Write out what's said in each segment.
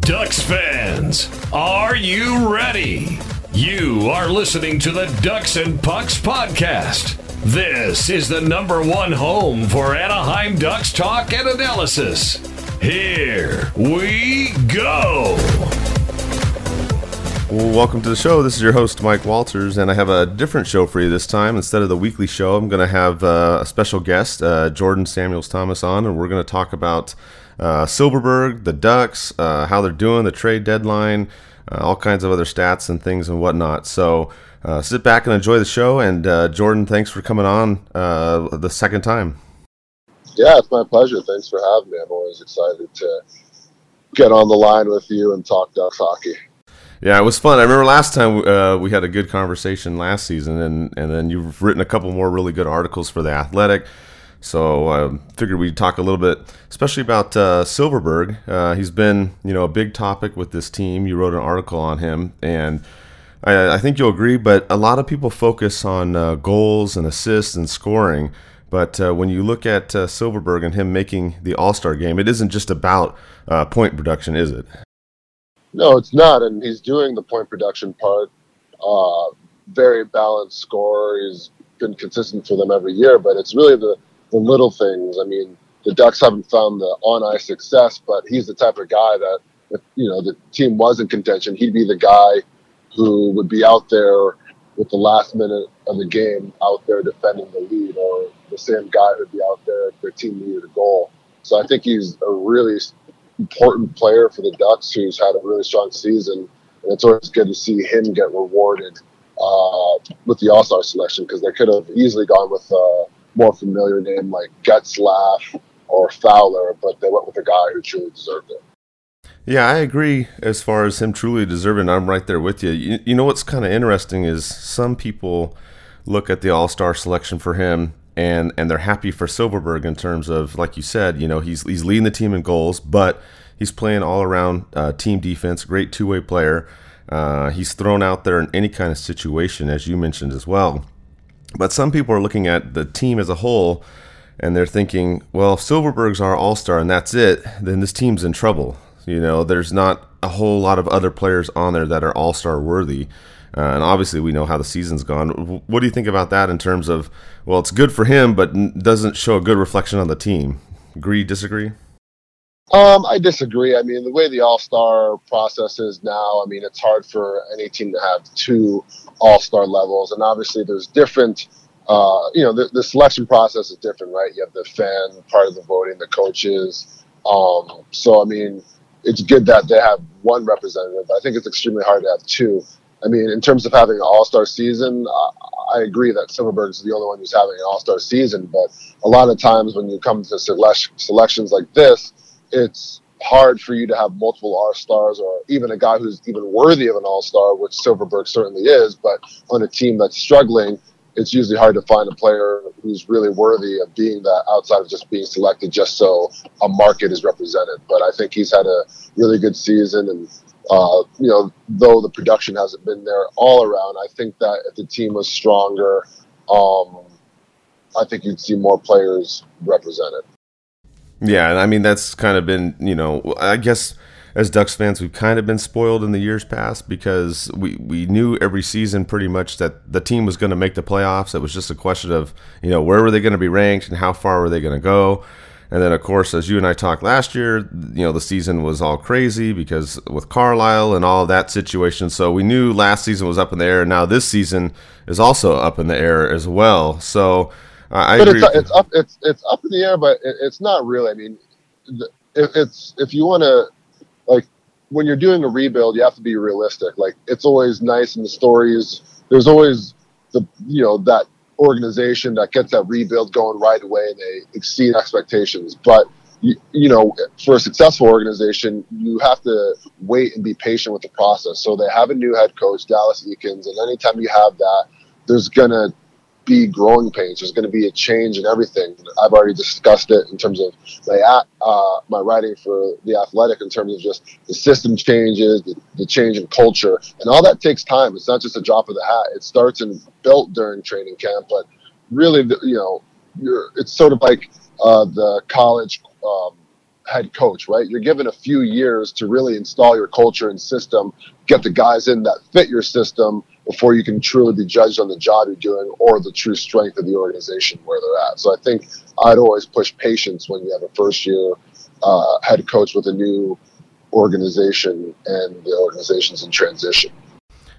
Ducks fans, are you ready? You are listening to the Ducks and Pucks podcast. This is the number one home for Anaheim Ducks talk and analysis. Here we go. Well, welcome to the show. This is your host, Mike Walters, and I have a different show for you this time. Instead of the weekly show, I'm going to have uh, a special guest, uh, Jordan Samuels Thomas, on, and we're going to talk about uh, Silfverberg, the Ducks, uh, how they're doing, the trade deadline, uh, all kinds of other stats and things and whatnot. So uh, sit back and enjoy the show. And Jordan, thanks for coming on the second time. Yeah, it's my pleasure. Thanks for having me. I'm always excited to get on the line with you and talk Ducks hockey. Yeah, it was fun. I remember last time uh, we had a good conversation last season, and, and then you've written a couple more really good articles for the Athletic. So I uh, figured we'd talk a little bit, especially about uh, Silfverberg. Uh, he's been, you know, a big topic with this team. You wrote an article on him, and I, I think you'll agree. But a lot of people focus on uh, goals and assists and scoring. But uh, when you look at uh, Silfverberg and him making the All Star game, it isn't just about point production, is it? No, it's not, and he's doing the point production part. Uh, very balanced score. He's been consistent for them every year, but it's really the the little things. I mean, the Ducks haven't found the on ice success, but he's the type of guy that if you know the team was in contention, he'd be the guy who would be out there with the last minute of the game out there defending the lead, or the same guy who'd be out there if their team needed a goal. So I think he's a really important player for the Ducks who's had a really strong season. And it's always good to see him get rewarded uh, with the All Star selection because they could have easily gone with a more familiar name like Getzlaf or Fowler, but they went with a guy who truly deserved it. Yeah, I agree as far as him truly deserving. I'm right there with you. You, you know what's kind of interesting is some people look at the All Star selection for him and and they're happy for Silfverberg in terms of like you said, you know, he's he's leading the team in goals, but he's playing all around uh, team defense, great two way player. Uh, he's thrown out there in any kind of situation, as you mentioned as well. But some people are looking at the team as a whole and they're thinking, well, if Silfverberg's our all star and that's it, then this team's in trouble. You know, there's not a whole lot of other players on there that are all star worthy. Uh, and obviously, we know how the season's gone. What do you think about that in terms of, well, it's good for him, but doesn't show a good reflection on the team? Agree, disagree? Um, I disagree. I mean, the way the All Star process is now, I mean, it's hard for any team to have two All Star levels, and obviously, there's different. Uh, you know, the, the, selection process is different, right? You have the fan part of the voting, the coaches. Um, so, I mean, it's good that they have one representative. I think it's extremely hard to have two. I mean, in terms of having an All Star season, I agree that Silfverberg is the only one who's having an All Star season. But a lot of times when you come to selections like this, it's hard for you to have multiple All Stars or even a guy who's even worthy of an All Star, which Silfverberg certainly is. But on a team that's struggling, it's usually hard to find a player who's really worthy of being that outside of just being selected just so a market is represented. But I think he's had a really good season and uh, you know, though the production hasn't been there all around, I think that if the team was stronger, um, I think you'd see more players represented. Yeah, and I mean that's kind of been, you know, I guess as Ducks fans, we've kind of been spoiled in the years past because we, we knew every season pretty much that the team was going to make the playoffs. It was just a question of, you know, where were they going to be ranked and how far were they going to go. And then, of course, as you and I talked last year, you know, the season was all crazy because with Carlisle and all that situation. So we knew last season was up in the air. And now this season is also up in the air as well. So uh, I but agree. It's, it's, up. It's it's up in the air, but it, it's not really. I mean, if it's if you want to like when you're doing a rebuild, you have to be realistic. Like it's always nice in the stories. There's always the you know that organization that gets that rebuild going right away and they exceed expectations. But you, you, know, for a successful organization, you have to wait and be patient with the process. So they have a new head coach, Dallas Eakins, and anytime you have that, there's gonna be growing pains. There's going to be a change in everything. I've already discussed it in terms of my uh, my writing for the Athletic, in terms of just the system changes, the, the, change in culture, and all that takes time. It's not just a drop of the hat. It starts and built during training camp, but really, you know, it's sort of like uh, the college. Um, head coach, right? You're given a few years to really install your culture and system, get the guys in that fit your system before you can truly be judged on the job you're doing or the true strength of the organization where they're at. So I think I'd always push patience when you have a first year uh, head coach with a new organization and the organization's in transition.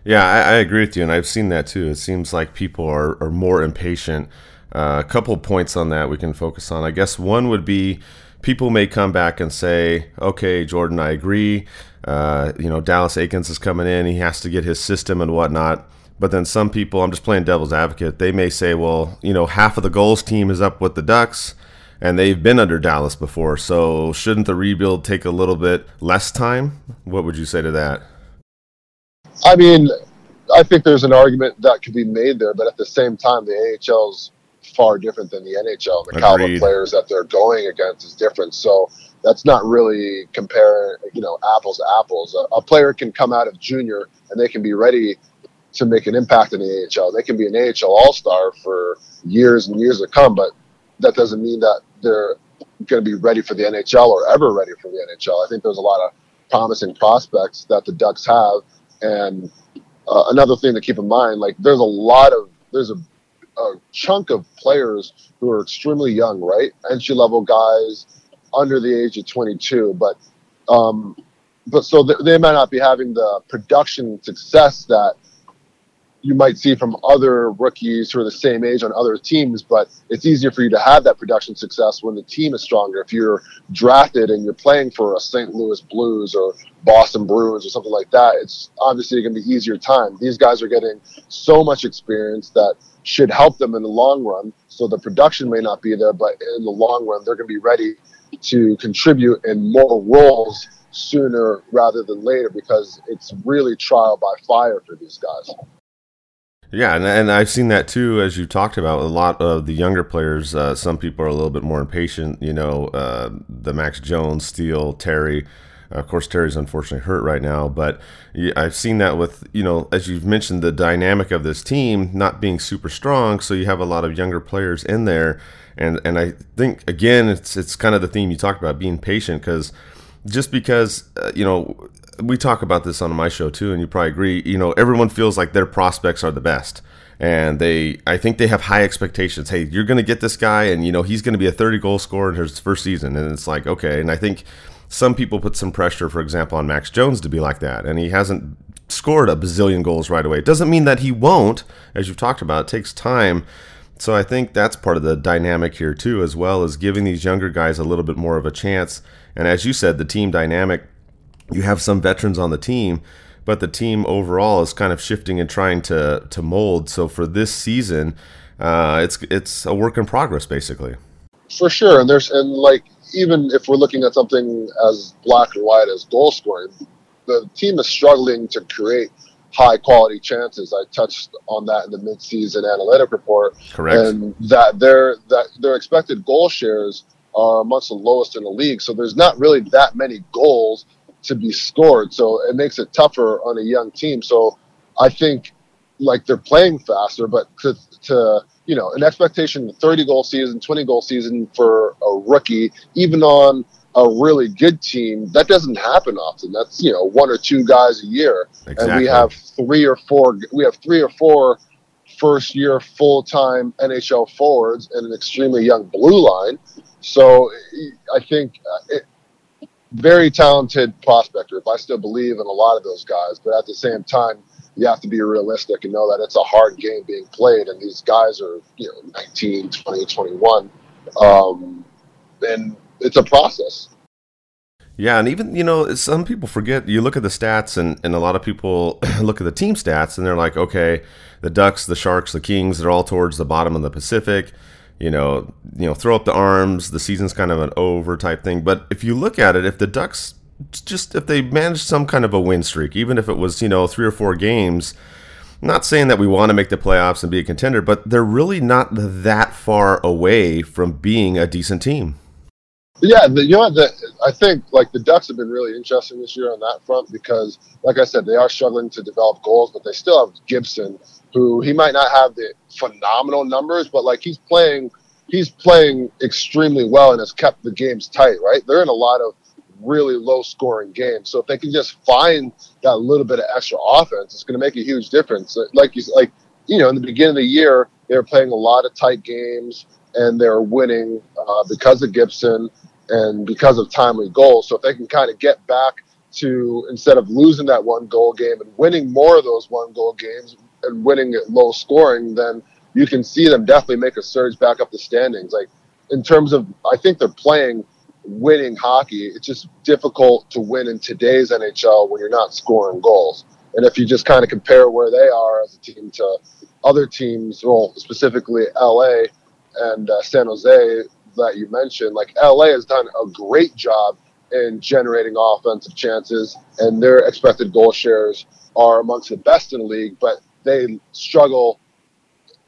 Yeah, I, I, agree with you, and I've seen that too. It seems like people are, are more impatient. Uh, a couple points on that we can focus on. I guess one would be people may come back and say, okay, Jordan, I agree. Uh, you know, Dallas Eakins is coming in. He has to get his system and whatnot. But then some people, I'm just playing devil's advocate, they may say, well, you know, half of the Gulls team is up with the Ducks and they've been under Dallas before. So shouldn't the rebuild take a little bit less time? What would you say to that? I mean, I think there's an argument that could be made there, but at the same time, the AHL's far different than the NHL. The Agreed. caliber players that they're going against is different. So that's not really comparing, you know, apples to apples. A, a, player can come out of junior and they can be ready to make an impact in the AHL. They can be an AHL All Star for years and years to come, but that doesn't mean that they're going to be ready for the NHL or ever ready for the NHL. I think there's a lot of promising prospects that the Ducks have, and uh, another thing to keep in mind, like there's a lot of there's a a chunk of players who are extremely young, right? Entry level guys under the age of 22, but um, but so th- they might not be having the production success that you might see from other rookies who are the same age on other teams, but it's easier for you to have that production success when the team is stronger. If you're drafted and you're playing for a St. Louis Blues or Boston Bruins or something like that, it's obviously going to be easier time. These guys are getting so much experience that should help them in the long run. So the production may not be there, but in the long run, they're going to be ready to contribute in more roles sooner rather than later because it's really trial by fire for these guys. Yeah, and, and I've seen that too, as you talked about. A lot of the younger players, uh, some people are a little bit more impatient. You know, uh, the Max Jones, Steele, Terry. Of course, Terry's unfortunately hurt right now, but I've seen that with, you know, as you've mentioned, the dynamic of this team not being super strong. So you have a lot of younger players in there. And, and I think, again, it's, it's kind of the theme you talked about, being patient, because just because, uh, you know, we talk about this on my show too, and you probably agree, you know, everyone feels like their prospects are the best and they I think they have high expectations. Hey, you're going to get this guy and you know he's going to be a 30 goal scorer in his first season and it's like, okay, and I think some people put some pressure, for example, on Max Jones to be like that, and he hasn't scored a bazillion goals right away. It doesn't mean that he won't, as you've talked about. It takes time. So I think that's part of the dynamic here too, as well as giving these younger guys a little bit more of a chance. And as you said, the team dynamic, you have some veterans on the team, but the team overall is kind of shifting and trying to to mold. So for this season, uh, it's it's a work in progress, basically. For sure, and there's and like even if we're looking at something as black and white as goal scoring, the team is struggling to create high quality chances. I touched on that in the midseason analytic report. Correct. And that their that their expected goal shares are amongst the lowest in the league. So there's not really that many goals to be scored. So it makes it tougher on a young team. So I think like they're playing faster, but to to you know, an expectation 30 goal season, 20 goal season for a rookie, even on a really good team, that doesn't happen often. That's, you know, one or two guys a year. Exactly. And we have three or four, we have three or four first year full time NHL forwards and an extremely young blue line. So I think uh, it, very talented prospector. I still believe in a lot of those guys, but at the same time, you have to be realistic and know that it's a hard game being played, and these guys are you know 19, 20, 21, um, and it's a process. Yeah, and even you know some people forget. You look at the stats, and and a lot of people look at the team stats, and they're like, okay, the Ducks, the Sharks, the Kings, they're all towards the bottom of the Pacific. You know, you know, throw up the arms. The season's kind of an over type thing. But if you look at it, if the Ducks just if they managed some kind of a win streak, even if it was you know three or four games, not saying that we want to make the playoffs and be a contender, but they're really not that far away from being a decent team. Yeah, the, you know? The, I think like the Ducks have been really interesting this year on that front because, like I said, they are struggling to develop goals, but they still have Gibson, who he might not have the phenomenal numbers, but like he's playing, he's playing extremely well and has kept the games tight. Right? They're in a lot of really low scoring games, so if they can just find that little bit of extra offense, it's going to make a huge difference. Like you like, you know, in the beginning of the year, they were playing a lot of tight games and they're winning uh, because of Gibson and because of timely goals. So if they can kind of get back to instead of losing that one goal game and winning more of those one goal games and winning at low scoring, then you can see them definitely make a surge back up the standings. Like in terms of, I think they're playing winning hockey. It's just difficult to win in today's NHL when you're not scoring goals. And if you just kind of compare where they are as a team to other teams, well, specifically LA and uh, San Jose, that you mentioned, like LA has done a great job in generating offensive chances, and their expected goal shares are amongst the best in the league, but they struggle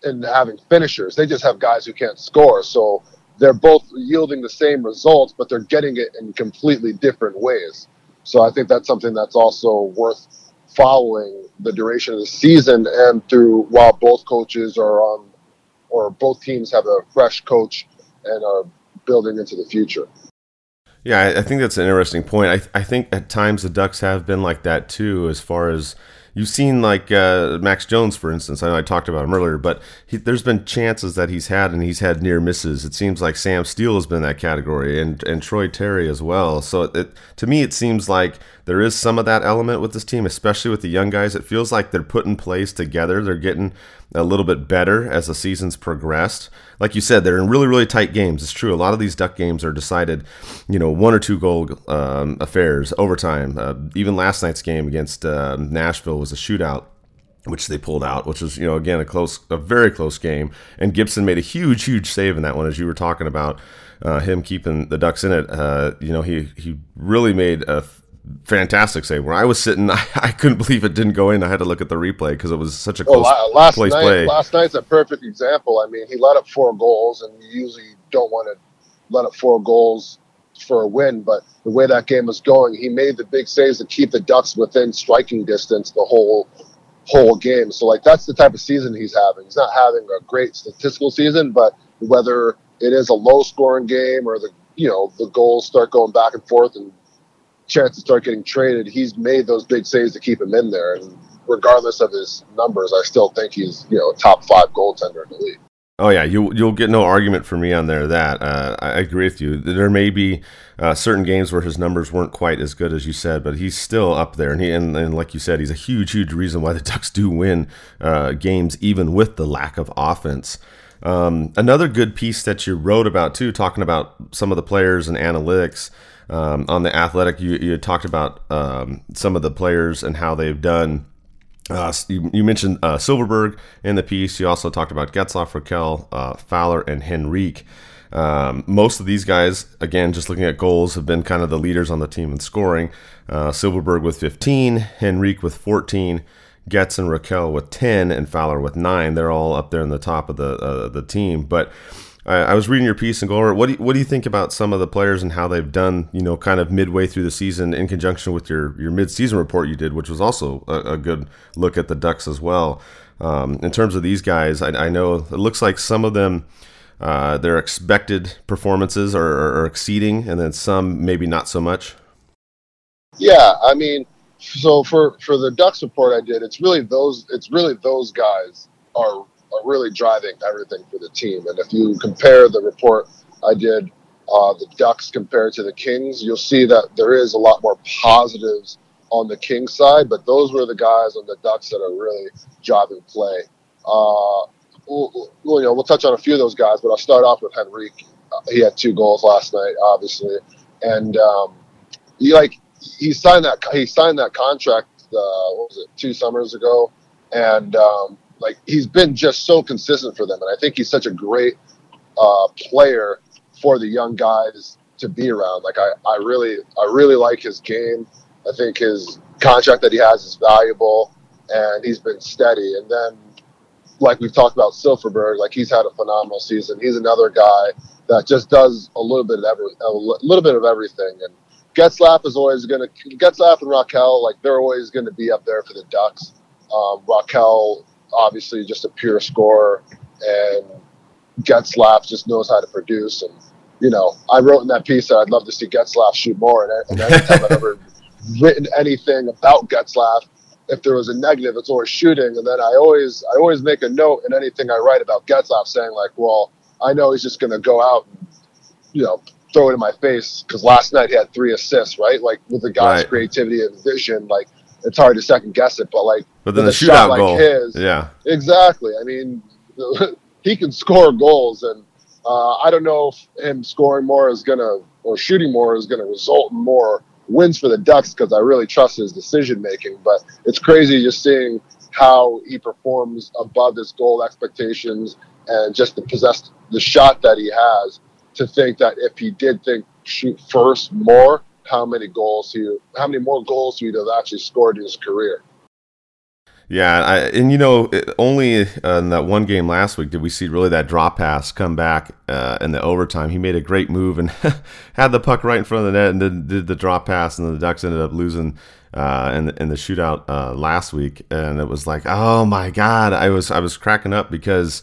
in having finishers. They just have guys who can't score. So they're both yielding the same results, but they're getting it in completely different ways. So I think that's something that's also worth following the duration of the season and through while both coaches are on or both teams have a fresh coach and are building into the future. Yeah, I think that's an interesting point. I, I think at times the Ducks have been like that too, as far as you've seen like uh, Max Jones, for instance. I know I talked about him earlier, but he, there's been chances that he's had and he's had near misses. It seems like Sam Steele has been that category, and and Troy Terry as well. So it, to me, it seems like there is some of that element with this team, especially with the young guys. It feels like they're put in place together. They're getting a little bit better as the season's progressed. Like you said, they're in really, really tight games. It's true. A lot of these Duck games are decided, you know, one or two goal um, affairs, overtime. Uh, even last night's game against uh, Nashville was a shootout which they pulled out, which was you know again a close, a very close game. And Gibson made a huge, huge save in that one, as you were talking about uh, him keeping the Ducks in it. Uh, you know, he he really made a fantastic save. Where I was sitting, I, I, couldn't believe it didn't go in. I had to look at the replay because it was such a oh, close oh, last night, play. Last night's a perfect example. I mean, he let up four goals, and you usually don't want to let up four goals for a win. But the way that game was going, he made the big saves to keep the Ducks within striking distance the whole whole game. So like that's the type of season he's having. He's not having a great statistical season, but whether it is a low scoring game or the you know the goals start going back and forth and chances start getting traded, he's made those big saves to keep him in there. And regardless of his numbers, I still think he's you know a top five goaltender in the league. Oh yeah, you you'll get no argument from me on there. That uh, I agree with you. There may be uh, certain games where his numbers weren't quite as good as you said, but he's still up there. And he and, and like you said, he's a huge, huge reason why the Ducks do win uh, games, even with the lack of offense. Um, another good piece that you wrote about too, talking about some of the players and analytics um, on the athletic, you, you talked about um, some of the players and how they've done. Uh, you, you, mentioned uh, Silfverberg in the piece. You also talked about Getzlaf, Rakell, uh, Fowler, and Henrique. Um, most of these guys, again, just looking at goals, have been kind of the leaders on the team in scoring. Uh, Silfverberg with 15, Henrique with 14, Getz and Rakell with 10, and Fowler with 9. They're all up there in the top of the uh, the team. But I, I was reading your piece and go over. What do you, what do you think about some of the players and how they've done? You know, kind of midway through the season, in conjunction with your your mid season report you did, which was also a, a good look at the Ducks as well. Um, in terms of these guys, I, I, know it looks like some of them. Uh, their expected performances are, are exceeding, and then some maybe not so much. Yeah, I mean, so for for the Ducks report I did, it's really those it's really those guys are are really driving everything for the team. And if you compare the report I did, uh, the Ducks compared to the Kings, you'll see that there is a lot more positives on the Kings side, but those were the guys on the Ducks that are really driving play. Uh, we'll, you know, we'll touch on a few of those guys, but I'll start off with Henrique. Uh, he had two goals last night, obviously, and um, he like he signed that he signed that contract. Uh, what was it? Two summers ago, and um, like he's been just so consistent for them, and I think he's such a great uh, player for the young guys to be around. Like I, I really, I really like his game. I think his contract that he has is valuable, and he's been steady. And then, like we've talked about Silfverberg, like he's had a phenomenal season. He's another guy that just does a little bit of every, a little bit of everything. And Getzlaf is always going to Getzlaf and Rakell like they're always going to be up there for the Ducks. Um, Rakell, obviously, just a pure scorer, and Getzlaf just knows how to produce. And you know, I wrote in that piece that I'd love to see Getzlaf shoot more. And, and anytime I've ever written anything about Getzlaf, if there was a negative, it's always shooting. And then I always I always make a note in anything I write about Getzlaf saying like, well, I know he's just going to go out and you know throw it in my face because last night he had three assists, right? Like with the guy's right. creativity and vision, like it's hard to second guess it. But like, but then the shootout like goal, his, yeah, exactly. I mean, he can score goals, and uh, I don't know if him scoring more is gonna or shooting more is gonna result in more wins for the Ducks because I really trust his decision making. But it's crazy just seeing how he performs above his goal expectations and just the possessed the shot that he has to think that if he did think shoot first more, how many goals he, how many more goals he'd have actually scored in his career. Yeah, I, and you know, only uh, in that one game last week did we see really that drop pass come back uh, in the overtime. He made a great move and had the puck right in front of the net and did, did the drop pass, and the Ducks ended up losing uh, in the, in the shootout uh, last week. And it was like, oh my god, I was I was cracking up because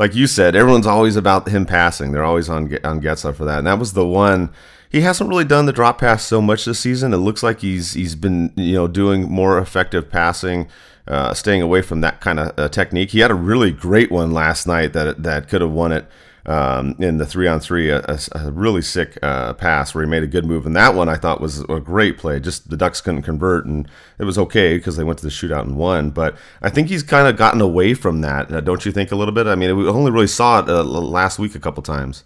like you said, everyone's always about him passing. They're always on on Getzlaf for that, and that was the one. He hasn't really done the drop pass so much this season. It looks like he's he's been you know doing more effective passing, uh, staying away from that kind of uh, technique. He had a really great one last night that that could have won it um, in the three on three, a, a really sick uh, pass where he made a good move. And that one I thought was a great play. Just the Ducks couldn't convert, and it was okay because they went to the shootout and won. But I think he's kind of gotten away from that, uh, don't you think, a little bit? I mean, we only really saw it uh, last week a couple times.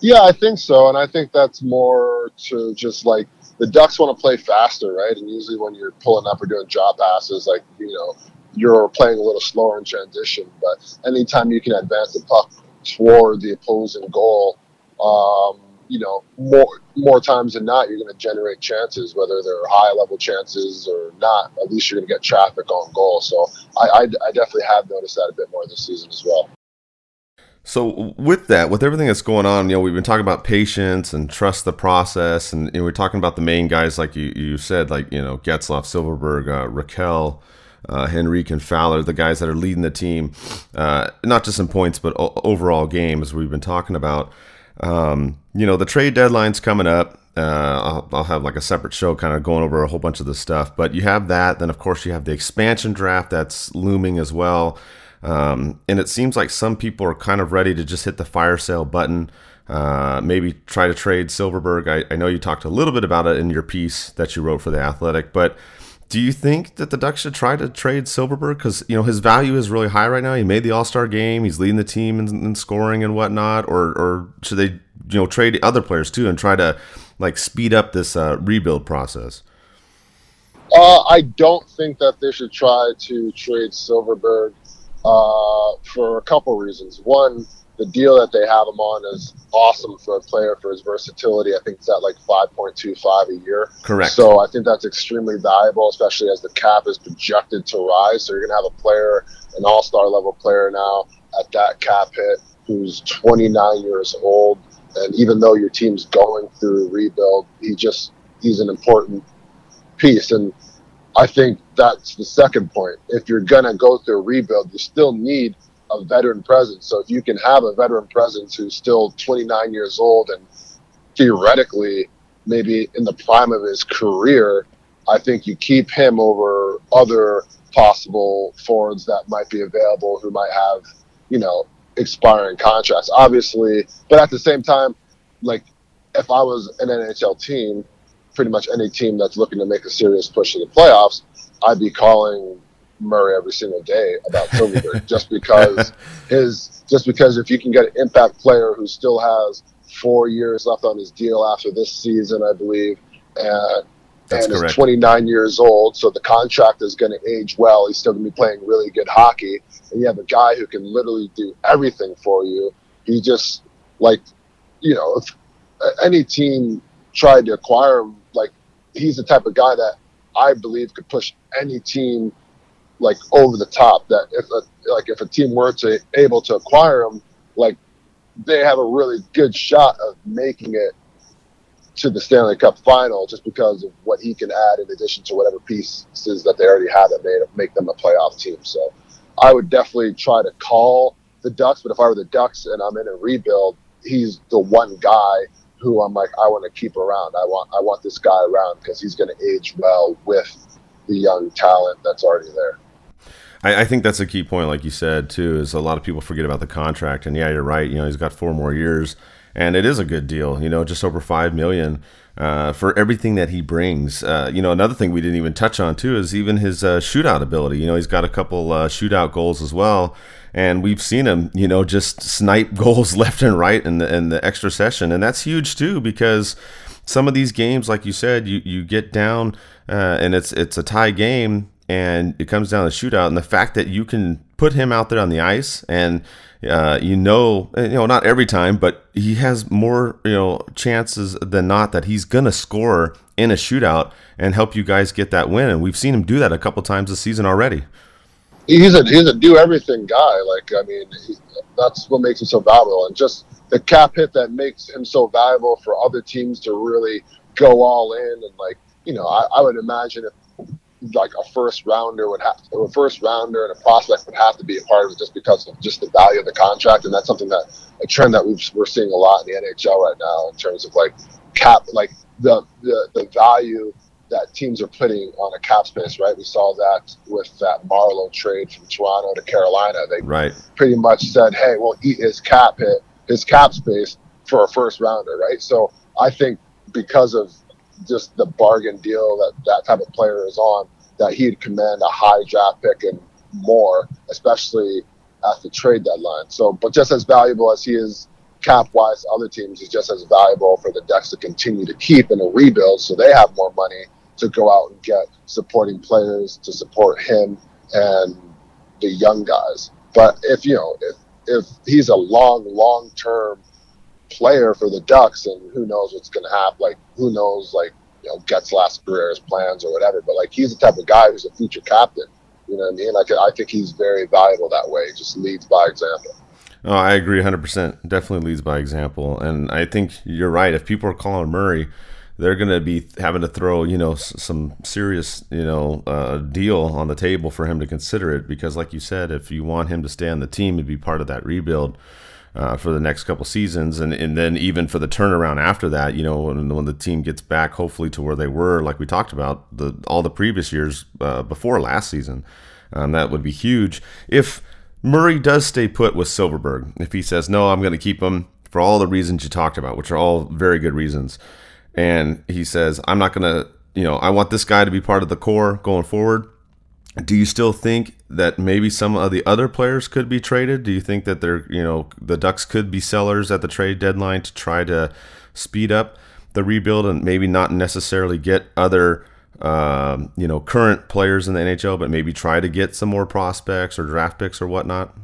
Yeah, I think so. And I think that's more to just like the Ducks want to play faster, right? And usually when you're pulling up or doing drop passes, like, you know, you're playing a little slower in transition. But anytime you can advance the puck toward the opposing goal, um, you know, more more times than not, you're going to generate chances, whether they're high level chances or not. At least you're going to get traffic on goal. So I, I, I definitely have noticed that a bit more this season as well. So with that, with everything that's going on, you know, we've been talking about patience and trust the process, and we're talking about the main guys, like you, you said, like you know, Getzlaf, Silfverberg, uh, Rakell, uh, Henrique and Fowler, the guys that are leading the team, uh, not just in points, but o- overall game, as we've been talking about. Um, you know, the trade deadline's coming up. Uh, I'll, I'll, have like a separate show kind of going over a whole bunch of this stuff. But you have that. Then, of course, you have the expansion draft that's looming as well. Um, and it seems like some people are kind of ready to just hit the fire sale button. Uh, maybe try to trade Silfverberg. I, I know you talked a little bit about it in your piece that you wrote for the Athletic, but do you think that the Ducks should try to trade Silfverberg? Because you know his value is really high right now. He made the All Star game. He's leading the team in, in, scoring and whatnot. Or or should they you know trade other players too and try to like speed up this uh, rebuild process? Uh, I don't think that they should try to trade Silfverberg uh, for a couple reasons. One, the deal that they have him on is awesome for a player for his versatility. I think it's at like 5.25 a year. Correct. So I think that's extremely valuable, especially as the cap is projected to rise. So you're going to have a player, an all star level player now at that cap hit who's 29 years old. And even though your team's going through rebuild, he just, he's an important piece. And I think that's the second point. If you're going to go through a rebuild, you still need a veteran presence. So if you can have a veteran presence who's still 29 years old and theoretically maybe in the prime of his career, I think you keep him over other possible forwards that might be available who might have, you know, expiring contracts. Obviously, but at the same time, like if I was an NHL team, pretty much any team that's looking to make a serious push to the playoffs, I'd be calling Murray every single day about Silfverberg just because his just because if you can get an impact player who still has four years left on his deal after this season, I believe, and That's and correct. is 29 years old, so the contract is going to age well. He's still going to be playing really good hockey, and you have a guy who can literally do everything for you. He just like, you know, if any team tried to acquire him, like he's the type of guy that I believe could push any team like over the top. That if a, like if a team were to able to acquire him, like they have a really good shot of making it to the Stanley Cup final just because of what he can add in addition to whatever pieces that they already have that made make them a playoff team. So I would definitely try to call the Ducks, but if I were the Ducks and I'm in a rebuild, he's the one guy who I'm like I want to keep around. I want I want this guy around because he's going to age well with the young talent that's already there. I, I, think that's a key point, like you said too. Is a lot of people forget about the contract, and yeah, you're right. You know, he's got four more years, and it is a good deal. You know, just over five million. Uh, for everything that he brings. Uh, you know, another thing we didn't even touch on too is even his uh, shootout ability. You know, he's got a couple uh, shootout goals as well, and we've seen him, you know, just snipe goals left and right in the in the extra session, and that's huge too because some of these games, like you said, you you get down uh, and it's it's a tie game, and it comes down to shootout, and the fact that you can put him out there on the ice and uh, you know, you know, not every time, but he has more, you know, chances than not that he's gonna score in a shootout and help you guys get that win. And we've seen him do that a couple times this season already. He's a he's a do everything guy. Like I mean, he, that's what makes him so valuable, and just the cap hit that makes him so valuable for other teams to really go all in and like you know, I, I would imagine if like a first rounder would have a first rounder and a prospect would have to be a part of it just because of just the value of the contract. And that's something that a trend that we've, we're seeing a lot in the NHL right now in terms of like cap like the the, the value that teams are putting on a cap space right? We saw that with that Marleau trade from Toronto to Carolina. They right. pretty much said hey we'll eat his cap hit his cap space for a first rounder right? So I think because of just the bargain deal that that type of player is on, that he'd command a high draft pick and more, especially at the trade deadline. So, but just as valuable as he is cap wise, other teams, he's just as valuable for the Ducks to continue to keep in a rebuild so they have more money to go out and get supporting players to support him and the young guys. But if you know, if if he's a long, long term player for the Ducks, and who knows what's going to happen. Like, who knows, like, you know, Getzlaf's career's plans or whatever. But like, he's the type of guy who's a future captain. You know what I mean? Like, I think he's very valuable that way. Just leads by example. Oh, I agree 100%. Definitely leads by example. And I think you're right. If people are calling Murray, they're going to be having to throw, you know, some serious, you know, uh, deal on the table for him to consider it. Because, like you said, if you want him to stay on the team and be part of that rebuild, uh, for the next couple seasons, and, and then even for the turnaround after that, you know, when, when the team gets back, hopefully to where they were, like we talked about the all the previous years uh, before last season, um, that would be huge. If Murray does stay put with Silfverberg. if he says no, I'm going to keep him for all the reasons you talked about, which are all very good reasons, and he says I'm not going to, you know, I want this guy to be part of the core going forward do you still think that maybe some of the other players could be traded? Do you think that they're, you know, the Ducks could be sellers at the trade deadline to try to speed up the rebuild and maybe not necessarily get other, um, you know, current players in the NHL, but maybe try to get some more prospects or draft picks or whatnot?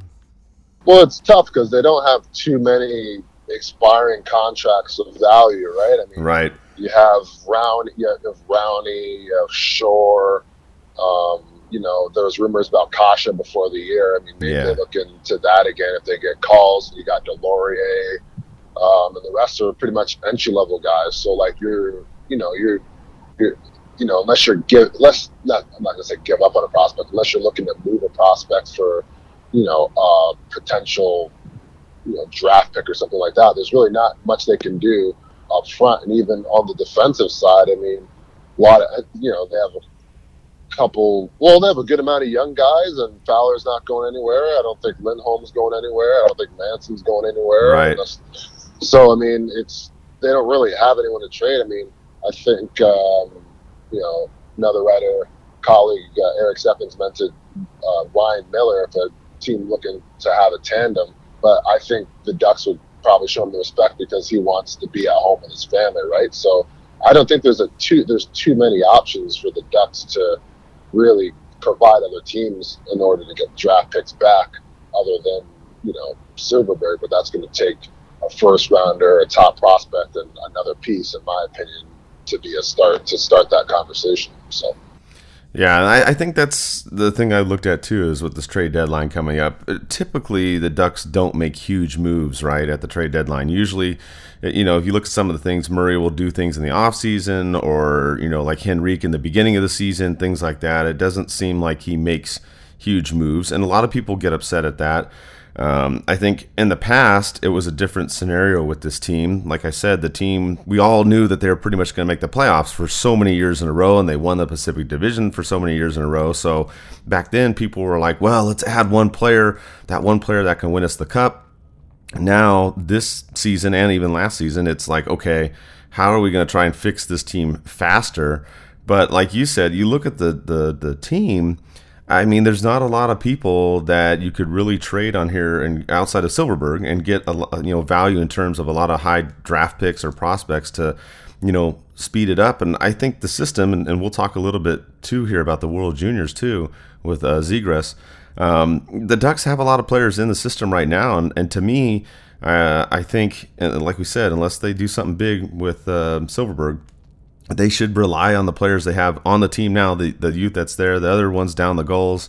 Well, it's tough because they don't have too many expiring contracts of value, right? I mean, right. You have Round, you have Rowney, you have Shore. Um, you know, there was rumors about Kase before the year. I mean, maybe yeah. they look into that again if they get calls. You got Deslauriers, um, and the rest are pretty much entry level guys. So like you're, you know, you're, you're, you know, unless you're give, unless not, I'm not gonna say give up on a prospect, unless you're looking to move a prospect for, you know, uh, potential, you know, draft pick or something like that. There's really not much they can do up front, and even on the defensive side, I mean, a lot of, you know, they have a couple. Well, they have a good amount of young guys, and Fowler's not going anywhere. I don't think Lindholm's going anywhere. I don't think Manson's going anywhere. Right. So I mean, it's they don't really have anyone to trade. I mean, I think um, you know another writer colleague uh, Eric Stephens mentioned uh, Ryan Miller if a team looking to have a tandem, but I think the Ducks would probably show him the respect because he wants to be at home with his family, right? So I don't think there's a too there's too many options for the Ducks to really provide other teams in order to get draft picks back, other than you know Silfverberg. But that's going to take a first rounder, a top prospect, and another piece, in my opinion, to be a start to start that conversation. So. Yeah, I, I, think that's the thing I looked at too. Is with this trade deadline coming up, uh, typically the Ducks don't make huge moves right at the trade deadline. Usually, uh, you know, if you look at some of the things, Murray will do things in the offseason or you know, like Henrique in the beginning of the season, things like that. It doesn't seem like he makes huge moves, and a lot of people get upset at that. Um, I think in the past it was a different scenario with this team. Like I said, the team we all knew that they were pretty much going to make the playoffs for so many years in a row, and they won the Pacific Division for so many years in a row. So back then, people were like, "Well, let's add one player, that one player that can win us the cup." Now this season and even last season, it's like, okay, how are we going to try and fix this team faster? But like you said, you look at the the the team I mean, there's not a lot of people that you could really trade on here and outside of Silfverberg and get a you know value in terms of a lot of high draft picks or prospects to you know speed it up. And I think the system, and, and we'll talk a little bit too here about the World Juniors too with uh, Zegras. Um, the Ducks have a lot of players in the system right now, and, and to me, uh, I think, like we said, unless they do something big with uh, Silfverberg, they should rely on the players they have on the team now, the, the youth that's there, the other ones down the Gulls,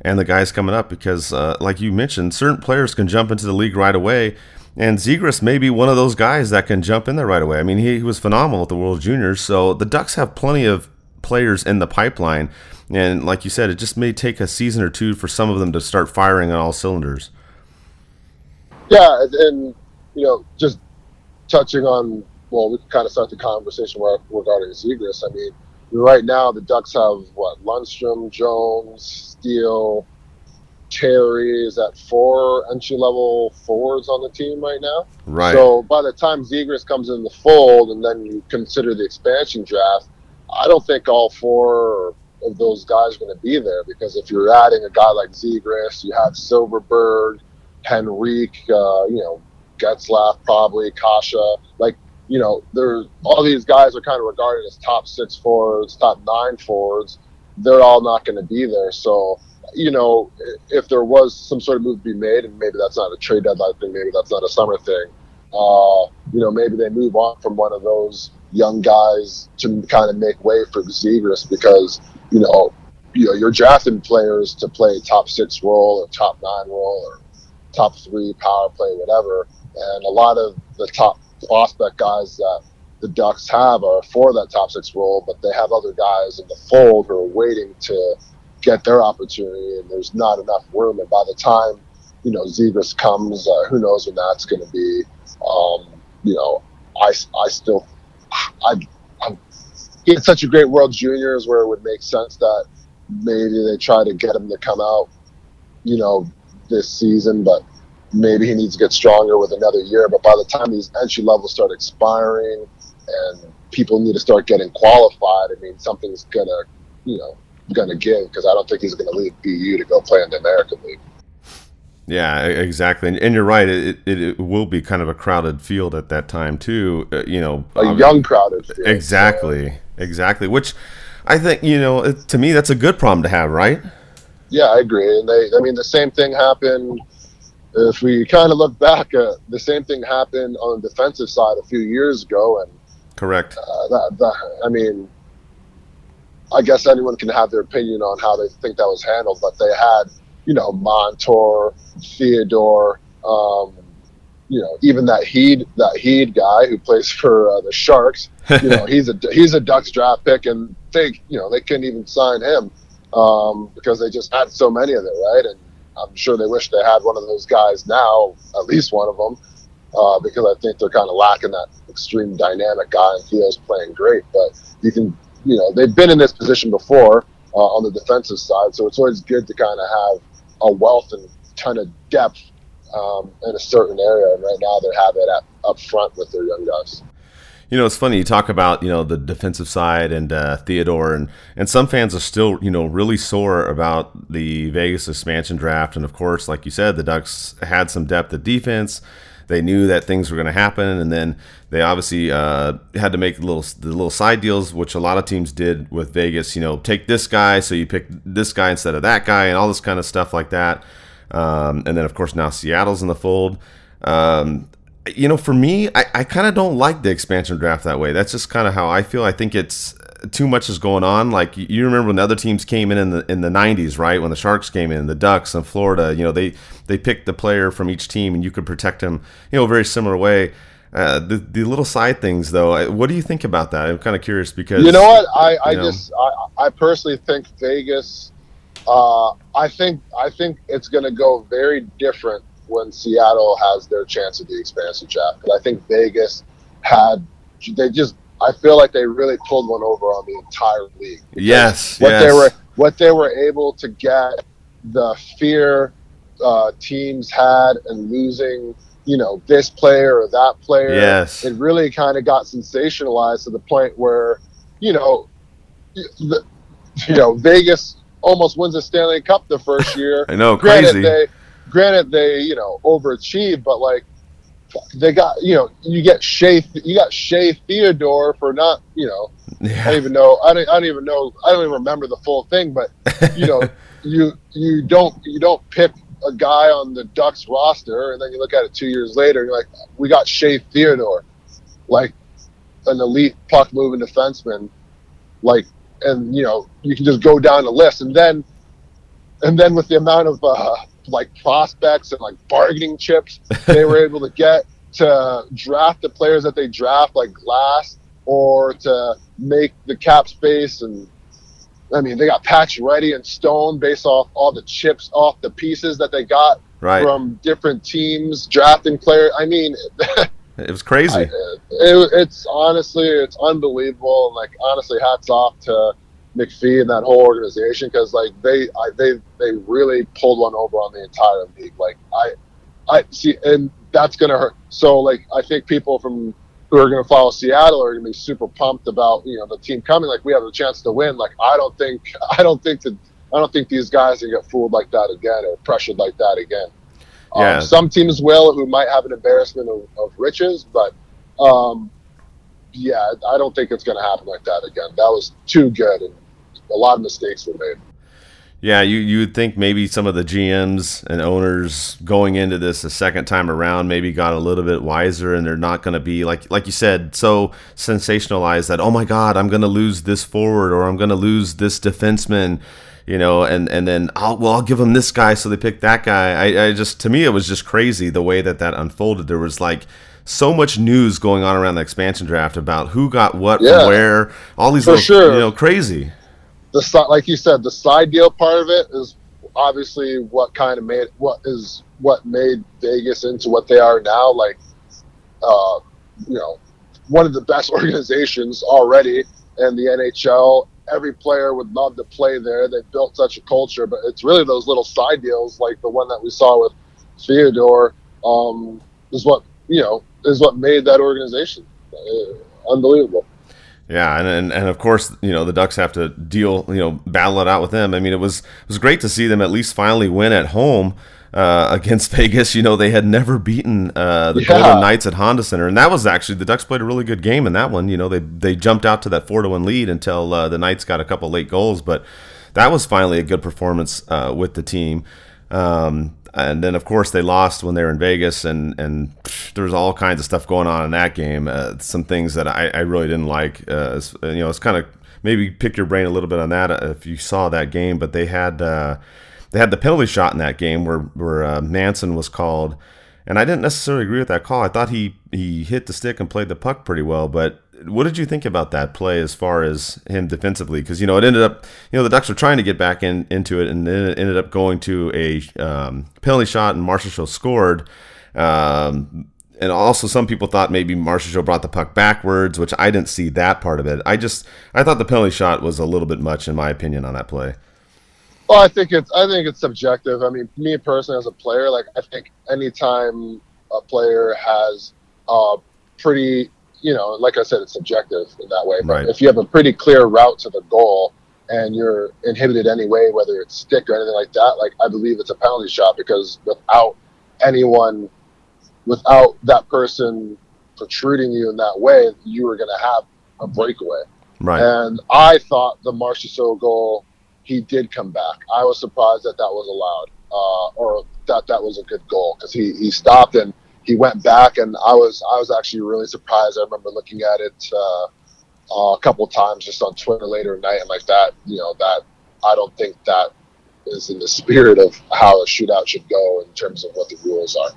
and the guys coming up. Because, uh, like you mentioned, certain players can jump into the league right away. And Zegras may be one of those guys that can jump in there right away. I mean, he, he was phenomenal at the World Juniors. So the Ducks have plenty of players in the pipeline. And like you said, it just may take a season or two for some of them to start firing on all cylinders. Yeah, and you know, just touching on well, we can kind of start the conversation regarding Zegras. I mean, right now the Ducks have what Lundstrom, Jones, Steele, Terry is at four entry level forwards on the team right now. Right. So by the time Zegras comes in the fold, and then you consider the expansion draft, I don't think all four of those guys are going to be there because if you're adding a guy like Zegras, you have Silfverberg, Henrique, uh, you know, Getzlaf, probably Kasha. Like you know, there's all these guys are kind of regarded as top six forwards, top nine forwards. They're all not going to be there. So, you know, if there was some sort of move to be made, and maybe that's not a trade deadline thing, maybe that's not a summer thing. Uh, you know, maybe they move on from one of those young guys to kind of make way for Zegras because you know, you know, you're drafting players to play top six role or top nine role or top three power play, whatever. And a lot of the top prospect guys that the Ducks have are for that top six role, but they have other guys in the fold who are waiting to get their opportunity, and there's not enough room. And by the time you know Zegras comes, uh, who knows when that's going to be? Um, you know, I, I still, I, I'm, had such a great World Juniors where it would make sense that maybe they try to get him to come out, you know, this season, but maybe he needs to get stronger with another year. But by the time these entry levels start expiring and people need to start getting qualified, I mean, something's gonna, you know, gonna give because I don't think he's gonna leave BU to go play in the American League. Yeah, exactly, and, and you're right. It, it, it, will be kind of a crowded field at that time too. Uh, you know, a young crowded field. Exactly, exactly. Which I think you know, to me, that's a good problem to have, right? Yeah, I agree. And they, I mean, the same thing happened if we kind of look back, uh, the same thing happened on the defensive side a few years ago, and correct. Uh, that, that, I mean, I guess anyone can have their opinion on how they think that was handled, but they had, you know, Montour, Theodore, um, you know, even that Heed, that Heed guy who plays for uh, the Sharks. You know, he's a he's a Ducks draft pick, and they, you know, they couldn't even sign him um, because they just had so many of them, right? And I'm sure they wish they had one of those guys now, at least one of them, uh, because I think they're kind of lacking that extreme dynamic guy. And Theo's playing great, but you can, you know, they've been in this position before uh, on the defensive side, so it's always good to kind of have a wealth and ton of depth um, in a certain area. And right now they have it at, up front with their young guys. You know, it's funny you talk about you know the defensive side and uh, Theodore, and and some fans are still you know really sore about the Vegas expansion draft, and of course, like you said, the Ducks had some depth at defense. They knew that things were going to happen, and then they obviously uh, had to make little the little side deals, which a lot of teams did with Vegas. You know, take this guy, so you pick this guy instead of that guy, and all this kind of stuff like that. Um, and then, of course, now Seattle's in the fold. Um, you know, for me, I, I kind of don't like the expansion draft that way. That's just kind of how I feel. I think it's too much is going on. Like you remember when the other teams came in in the in the '90s, right? When the Sharks came in, the Ducks and Florida, you know, they they picked the player from each team, and you could protect him, you know, a very similar way. Uh, the the little side things, though, what do you think about that? I'm kind of curious because you know what I I just I, I personally think Vegas. Uh, I think I think it's going to go very different when Seattle has their chance at the expansion draft. Because I think Vegas had they just I feel like they really pulled one over on the entire league. Yes, what yes. they were what they were able to get, the fear uh, teams had and losing, you know, this player or that player. Yes, it really kind of got sensationalized to the point where, you know, the, you know, Vegas almost wins a Stanley Cup the first year. I know, granted crazy. They, granted, they you know overachieved, but like they got you know you get Shea you got Shea Theodore for not you know yeah. I don't even know I don't, I don't even know I don't even remember the full thing, but you know you you don't you don't pick a guy on the Ducks roster and then you look at it two years later and you're like we got Shea Theodore, like an elite puck moving defenseman, like and you know you can just go down the list and then and then with the amount of uh, like prospects and like bargaining chips they were able to get to draft the players that they draft like glass or to make the cap space and I mean they got Pacioretty and Stone based off all the chips off the pieces that they got right. from different teams drafting players. I mean it was crazy. I, it, it's honestly it's unbelievable like honestly hats off to McPhee and that whole organization because like they I, they they really pulled one over on the entire league. Like I I see, and that's gonna hurt. So like I think people from who are gonna follow Seattle are gonna be super pumped about you know the team coming. Like we have a chance to win. Like I don't think I don't think that I don't think these guys are gonna get fooled like that again or pressured like that again. Um, yeah. Um, some teams will who might have an embarrassment of, of riches, but um, yeah, I don't think it's going to happen like that again. That was too good, and a lot of mistakes were made. Yeah, you you would think maybe some of the GMs and owners going into this a second time around maybe got a little bit wiser, and they're not going to be like like you said so sensationalized that oh my god I'm going to lose this forward or I'm going to lose this defenseman, you know, and and then I'll well I'll give them this guy so they pick that guy. I, I just to me it was just crazy the way that that unfolded. There was like so much news going on around the expansion draft about who got what yeah, from where, all these little, sure. you know crazy the like you said, the side deal part of it is obviously what kind of made what is what made Vegas into what they are now. Like, uh, you know, one of the best organizations already in the NHL. Every player would love to play there. They built such a culture, but it's really those little side deals, like the one that we saw with Theodore, um, is what you know is what made that organization uh, unbelievable. Yeah, and, and and of course, you know the Ducks have to deal, you know, battle it out with them. I mean, it was it was great to see them at least finally win at home uh, against Vegas. You know, they had never beaten uh, the yeah. Golden Knights at Honda Center, and that was actually the Ducks played a really good game in that one. You know, they they jumped out to that four to one lead until uh, the Knights got a couple late goals, but that was finally a good performance uh, with the team. Um, and then of course they lost when they were in Vegas, and and there's all kinds of stuff going on in that game. Uh, some things that I, I really didn't like. Uh, you know, it's kind of maybe pick your brain a little bit on that uh, if you saw that game. But they had uh, they had the penalty shot in that game where where uh, Manson was called, and I didn't necessarily agree with that call. I thought he he hit the stick and played the puck pretty well, but what did you think about that play as far as him defensively? Because you know it ended up, you know, the Ducks were trying to get back in into it, and then it ended up going to a um, penalty shot, and Marchessault scored. Um, and also, some people thought maybe Marchessault brought the puck backwards, which I didn't see that part of it. I just I thought the penalty shot was a little bit much, in my opinion, on that play. Well, I think it's I think it's subjective. I mean, me personally as a player, like I think anytime a player has a pretty you know, like I said, it's subjective in that way. But right. if you have a pretty clear route to the goal and you're inhibited anyway, whether it's stick or anything like that, like I believe it's a penalty shot because without anyone, without that person protruding you in that way, you were going to have a breakaway. Right. And I thought the Marchessault goal, he did come back. I was surprised that that was allowed, uh, or that that was a good goal because he he stopped and he went back, and I was I was actually really surprised. I remember looking at it uh, uh, a couple times just on Twitter later at night and like that. You know that I don't think that is in the spirit of how a shootout should go in terms of what the rules are.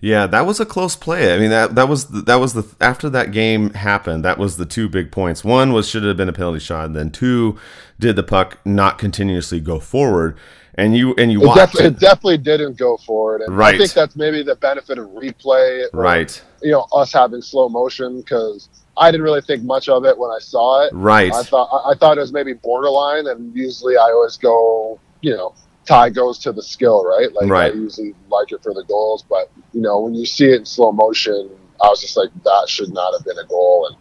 Yeah, that was a close play. I mean that that was the, that was the after that game happened. That was the two big points. One was should have been a penalty shot, and then two, did the puck not continuously go forward? And you and you it, watched def- it. definitely didn't go forward. And right. I think that's maybe the benefit of replay. Or, right. You know, us having slow motion because I didn't really think much of it when I saw it. Right. I thought I thought it was maybe borderline, and usually I always go, you know, tie goes to the skill, right? Like right. I usually like it for the goals, but you know, when you see it in slow motion, I was just like, that should not have been a goal, and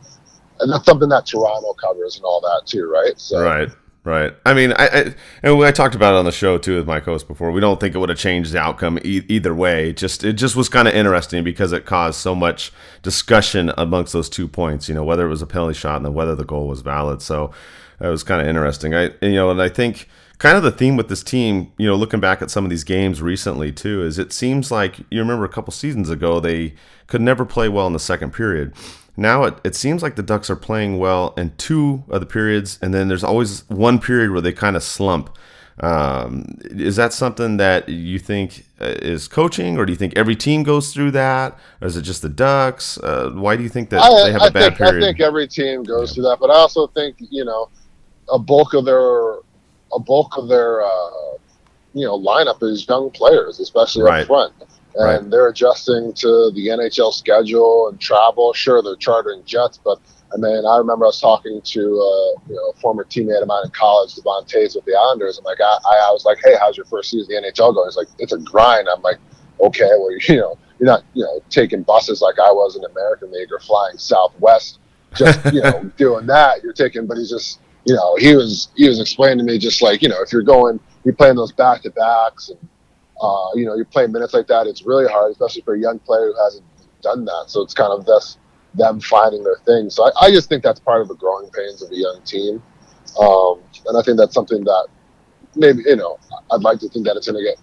and that's something that Toronto covers and all that too, right? So right. Right. I mean, I, I and I talked about it on the show too with my co host before. We don't think it would have changed the outcome e- either way. Just it just was kind of interesting because it caused so much discussion amongst those two points. You know, whether it was a penalty shot and whether the goal was valid. So it was kind of interesting. I you know, and I think kind of the theme with this team, you know, looking back at some of these games recently too, is it seems like you remember a couple seasons ago they could never play well in the second period now it, it seems like the Ducks are playing well in two of the periods, and then there's always one period where they kind of slump. Um, is that something that you think uh, is coaching, or do you think every team goes through that, or is it just the Ducks? Uh, why do you think that I, they have a bad think, period? I think every team goes yeah. through that, but I also think you know a bulk of their a bulk of their uh, you know lineup is young players, especially right. up front and right. they're adjusting to the NHL schedule and travel. Sure, they're chartering jets, but I mean, I remember I was talking to uh, you know a former teammate of mine in college, Devon with the Islanders. I'm like, I, I was like, hey, how's your first season in the NHL going? He's like, it's a grind. I'm like, okay, well, you know, you're not you know taking buses like I was in American League or flying Southwest, just you know doing that. You're taking, but he's just you know he was he was explaining to me just like you know if you're going, you're playing those back to backs and uh, you know, you're playing minutes like that. It's really hard, especially for a young player who hasn't done that. So it's kind of this them finding their thing. So I, I just think that's part of the growing pains of a young team, um, and I think that's something that maybe you know I'd like to think that it's going to get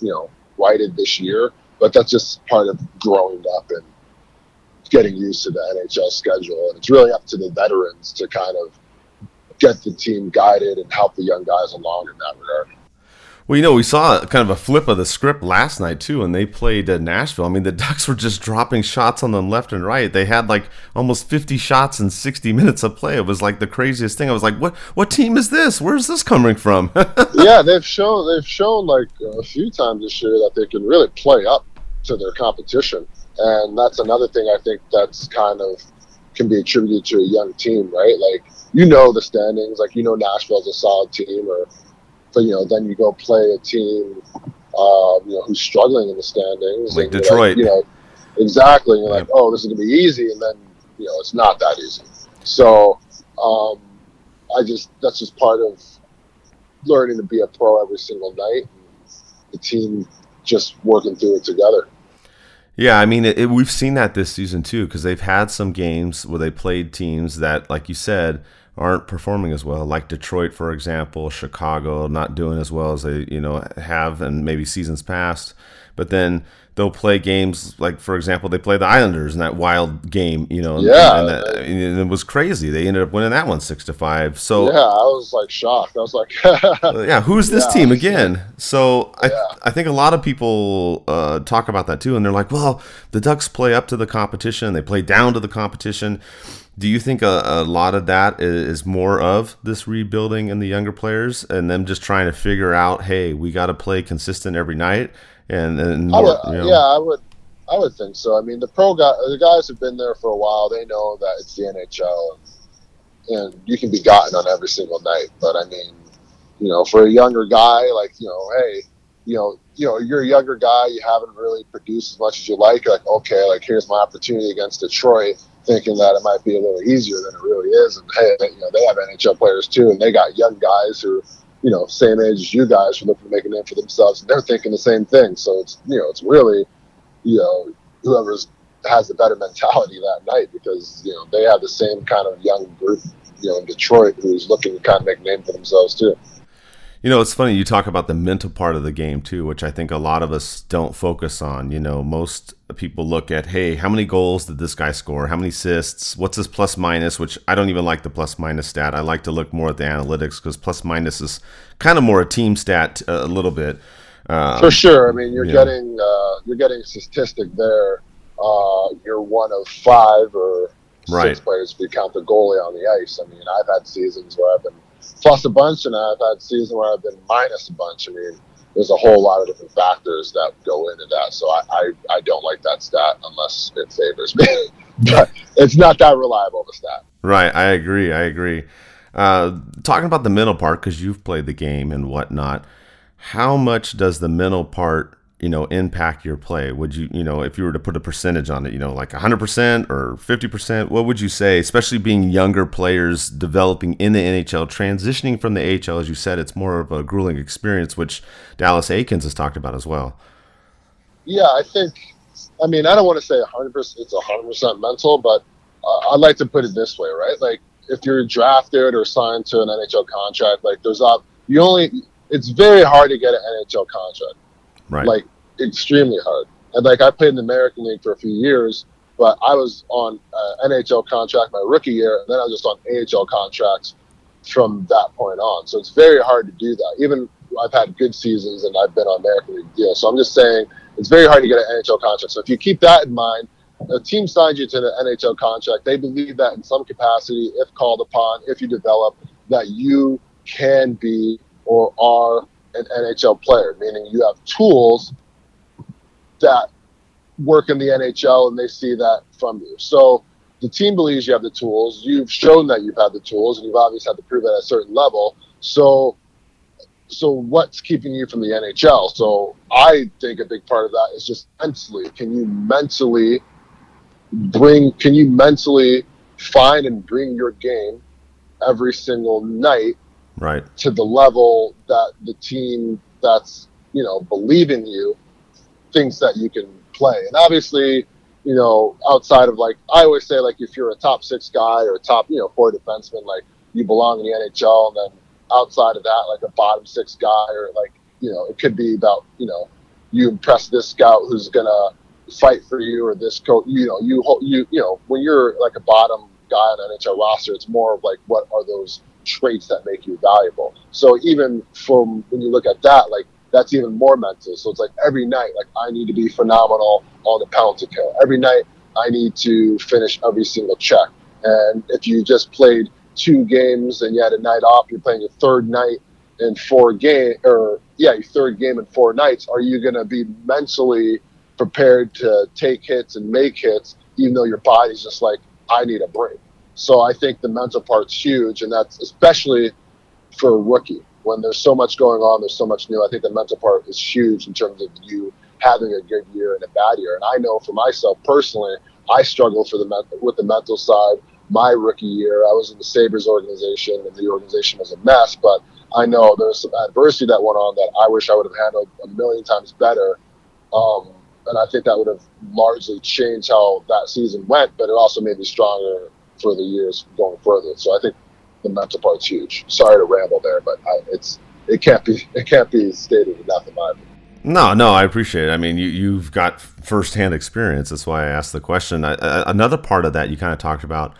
you know righted this year, but that's just part of growing up and getting used to the NHL schedule. And it's really up to the veterans to kind of get the team guided and help the young guys along in that regard. Well, you know, we saw kind of a flip of the script last night too, when they played uh, Nashville. I mean, the Ducks were just dropping shots on them left and right. They had like almost 50 shots in 60 minutes of play. It was like the craziest thing. I was like, "What? What team is this? Where's this coming from?" yeah, they've shown they've shown like a few times this year that they can really play up to their competition, and that's another thing I think that's kind of can be attributed to a young team, right? Like you know the standings, like you know Nashville's a solid team, or but you know, then you go play a team, um, you know, who's struggling in the standings, like Detroit. Like, you know, exactly. And you're like, oh, this is gonna be easy, and then you know, it's not that easy. So, um, I just that's just part of learning to be a pro every single night. And the team just working through it together. Yeah, I mean, it, it, we've seen that this season too because they've had some games where they played teams that, like you said, aren't performing as well, like Detroit, for example, Chicago, not doing as well as they you know have and maybe seasons past. But then they'll play games like, for example, they play the Islanders in that wild game, you know, yeah, and, that, and it was crazy. They ended up winning that one six to five. So yeah, I was like shocked. I was like, yeah, who's this yeah, team again? So I yeah. I think a lot of people uh, talk about that too, and they're like, well, the Ducks play up to the competition, they play down to the competition do you think a, a, lot of that is more of this rebuilding in the younger players and them just trying to figure out, hey, we got to play consistent every night? And, and more, would, you know. yeah, I would, I would think so. I mean, the pro guy, the guys have been there for a while. They know that it's the NHL, and, and you can be gotten on every single night. But I mean, you know, for a younger guy, like you know, hey, you know, you know, you're a younger guy, you haven't really produced as much as you like. You're like, okay, like here's my opportunity against Detroit thinking that it might be a little easier than it really is. And hey, you know, they have NHL players too, and they got young guys who, you know, same age as you guys who are looking to make a name for themselves, and they're thinking the same thing. So it's you know, it's really, you know, whoever's has the better mentality that night because you know they have the same kind of young group, you know, in Detroit who's looking to kind of make a name for themselves too. You know, it's funny you talk about the mental part of the game too, which I think a lot of us don't focus on. You know, most people look at, hey, how many goals did this guy score? How many assists? What's his plus minus? Which I don't even like the plus minus stat. I like to look more at the analytics because plus minus is kind of more a team stat uh, a little bit. Um, For sure. I mean, you're yeah. getting uh, you're getting statistic there. Uh, you're one of five or right. six players if you count the goalie on the ice. I mean, I've had seasons where I've been plus a bunch, and I've had seasons where I've been minus a bunch. I mean, there's a whole lot of different factors that go into that. So I, I, I don't like that stat unless it favors me. but it's not that reliable of a stat. Right. I agree. I agree. Uh, talking about the mental part, because you've played the game and whatnot, how much does the mental part you know impact your play? Would you you know if you were to put a percentage on it you know like 100% or 50% what would you say especially being younger players developing in the NHL transitioning from the AHL as you said it's more of a grueling experience which Dallas Eakins has talked about as well. Yeah I think I mean I don't want to say 100% it's 100% mental but uh, I'd like to put it this way right? Like if you're drafted or signed to an NHL contract like there's up you only it's very hard to get an NHL contract right. like extremely hard. And like I played in the American League for a few years, but I was on uh, an NHL contract my rookie year, and then I was just on AHL contracts from that point on. So it's very hard to do that. Even I've had good seasons and I've been on American League deals. So I'm just saying it's very hard to get an NHL contract. So if you keep that in mind, a team signs you to an NHL contract. They believe that in some capacity, if called upon, if you develop, that you can be or are an NHL player, meaning you have tools that work in the NHL and they see that from you. So the team believes you have the tools. You've shown that you've had the tools and you've obviously had to prove it at a certain level. So so what's keeping you from the NHL? So I think a big part of that is just mentally. Can you mentally bring can you mentally find and bring your game every single night right. to the level that the team that's you know believe in you thinks that you can play. And obviously you know outside of like i always say like if you're a top six guy or a top you know four defenseman like you belong in the nhl and then outside of that like a bottom six guy or like you know it could be about you know you impress this scout who's gonna fight for you or this coach you know you you you know when you're like a bottom guy on an nhl roster it's more of like what are those traits that make you valuable. So even from when you look at that, like that's even more mental. So it's like every night, like I need to be phenomenal on the to kill. Every night, I need to finish every single check. And if you just played two games and you had a night off, you're playing your third night in four game or yeah, your third game in four nights. Are you going to be mentally prepared to take hits and make hits, even though your body's just like, I need a break? So I think the mental part's huge, and that's especially for a rookie when there's so much going on, there's so much new. I think the mental part is huge in terms of you having a good year and a bad year. And I know for myself personally, I struggled for the with the mental side. My rookie year, I was in the Sabres organization, and the organization was a mess. But I know there's some adversity that went on that I wish I would have handled a million times better. Um, and I think that would have largely changed how that season went. But it also made me stronger for the years going further. So I think the mental part's huge. Sorry to ramble there, but I, it's it can't be it can't be stated enough in my opinion. No, no, I appreciate it. I mean, you, you've got firsthand experience. That's why I asked the question. I, I, another part of that you kind of talked about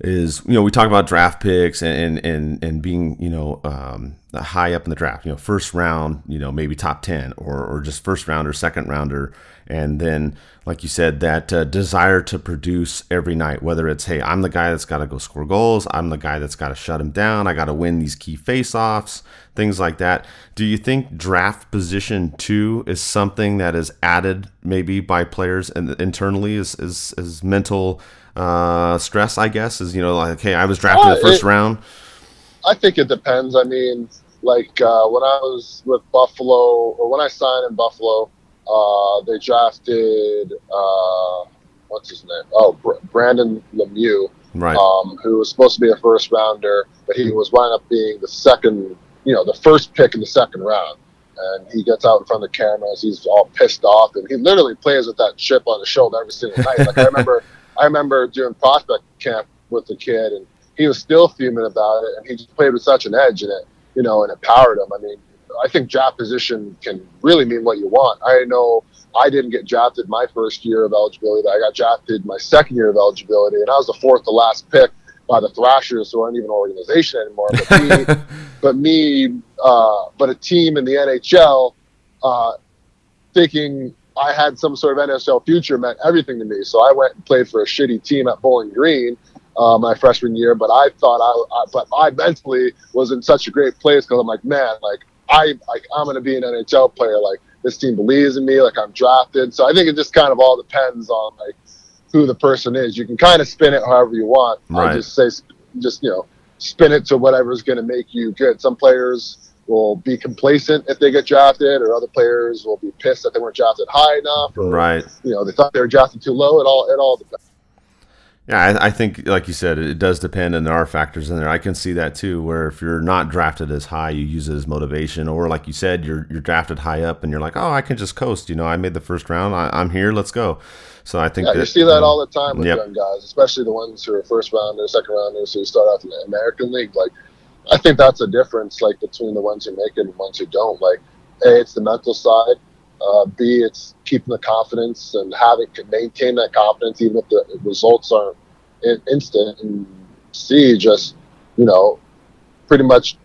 is, you know, we talk about draft picks and, and, and being, you know, um, high up in the draft, you know, first round, you know, maybe top 10 or, or just first rounder, second rounder and then like you said that uh, desire to produce every night whether it's hey i'm the guy that's got to go score goals i'm the guy that's got to shut him down i got to win these key face-offs things like that. Do you think draft position too is something that is added maybe by players internally is is, as mental uh, stress i guess? Is you know like hey i was drafted uh, the first it, round. I think it depends. I mean like uh, when i was with buffalo or when i signed in buffalo uh, they drafted uh, what's his name? Oh, Br- Brandon Lemieux, right? Um, who was supposed to be a first rounder, but he was wound up being the second, you know, the first pick in the second round. And he gets out in front of the cameras. He's all pissed off, and he literally plays with that chip on his shoulder every single night. Like I remember, I remember doing prospect camp with the kid, and he was still fuming about it, and he just played with such an edge, and it you know, and empowered him. I mean, I think draft position can really mean what you want. I know I didn't get drafted my first year of eligibility. I got drafted my second year of eligibility, and I was the fourth to last pick by the Thrashers, who aren't even an organization anymore. But me, but, me uh, but a team in the NHL uh, thinking I had some sort of NHL future meant everything to me. So I went and played for a shitty team at Bowling Green uh, my freshman year. But I thought I, I, but I mentally was in such a great place because I'm like, man, like I, like I'm going to be an NHL player. Like this team believes in me. Like I'm drafted. So I think it just kind of all depends on like who the person is. You can kind of spin it however you want. Right. I just say, just you know, spin it to whatever's going to make you good. Some players will be complacent if they get drafted, or other players will be pissed that they weren't drafted high enough, or right. you know they thought they were drafted too low. It all it all depends. Yeah, I, I, think, like you said, it does depend, and there are factors in there. I can see that too, where if you're not drafted as high, you use it as motivation, or like you said, you're you're drafted high up, and you're like, oh, I can just coast. You know, I made the first round. I, am here. Let's go. So I think yeah, that, you see that um, all the time with yep. young guys, especially the ones who are first rounders, second rounders who start out in the American League. Like, I think that's a difference, like between the ones who make it and the ones who don't. Like, a, it's the mental side. Uh, B, it's keeping the confidence and having to maintain that confidence even if the results aren't instant, and C, just you know, pretty much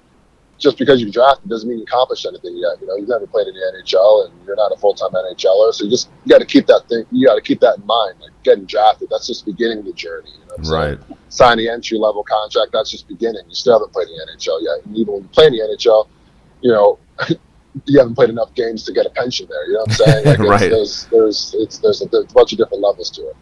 just because you drafted doesn't mean you accomplished anything yet. You know, you've never played in the NHL and you're not a full time NHLer, so you just you got to keep that thing. You got to keep that in mind. Like getting drafted, that's just beginning the journey. You know right. Signing the entry level contract, that's just beginning. You still haven't played in the NHL yet. And even when you play in the NHL, you know. you haven't played enough games to get a pension there. You know what I'm saying? Like right. There's there's it's, there's, a, there's a bunch of different levels to it.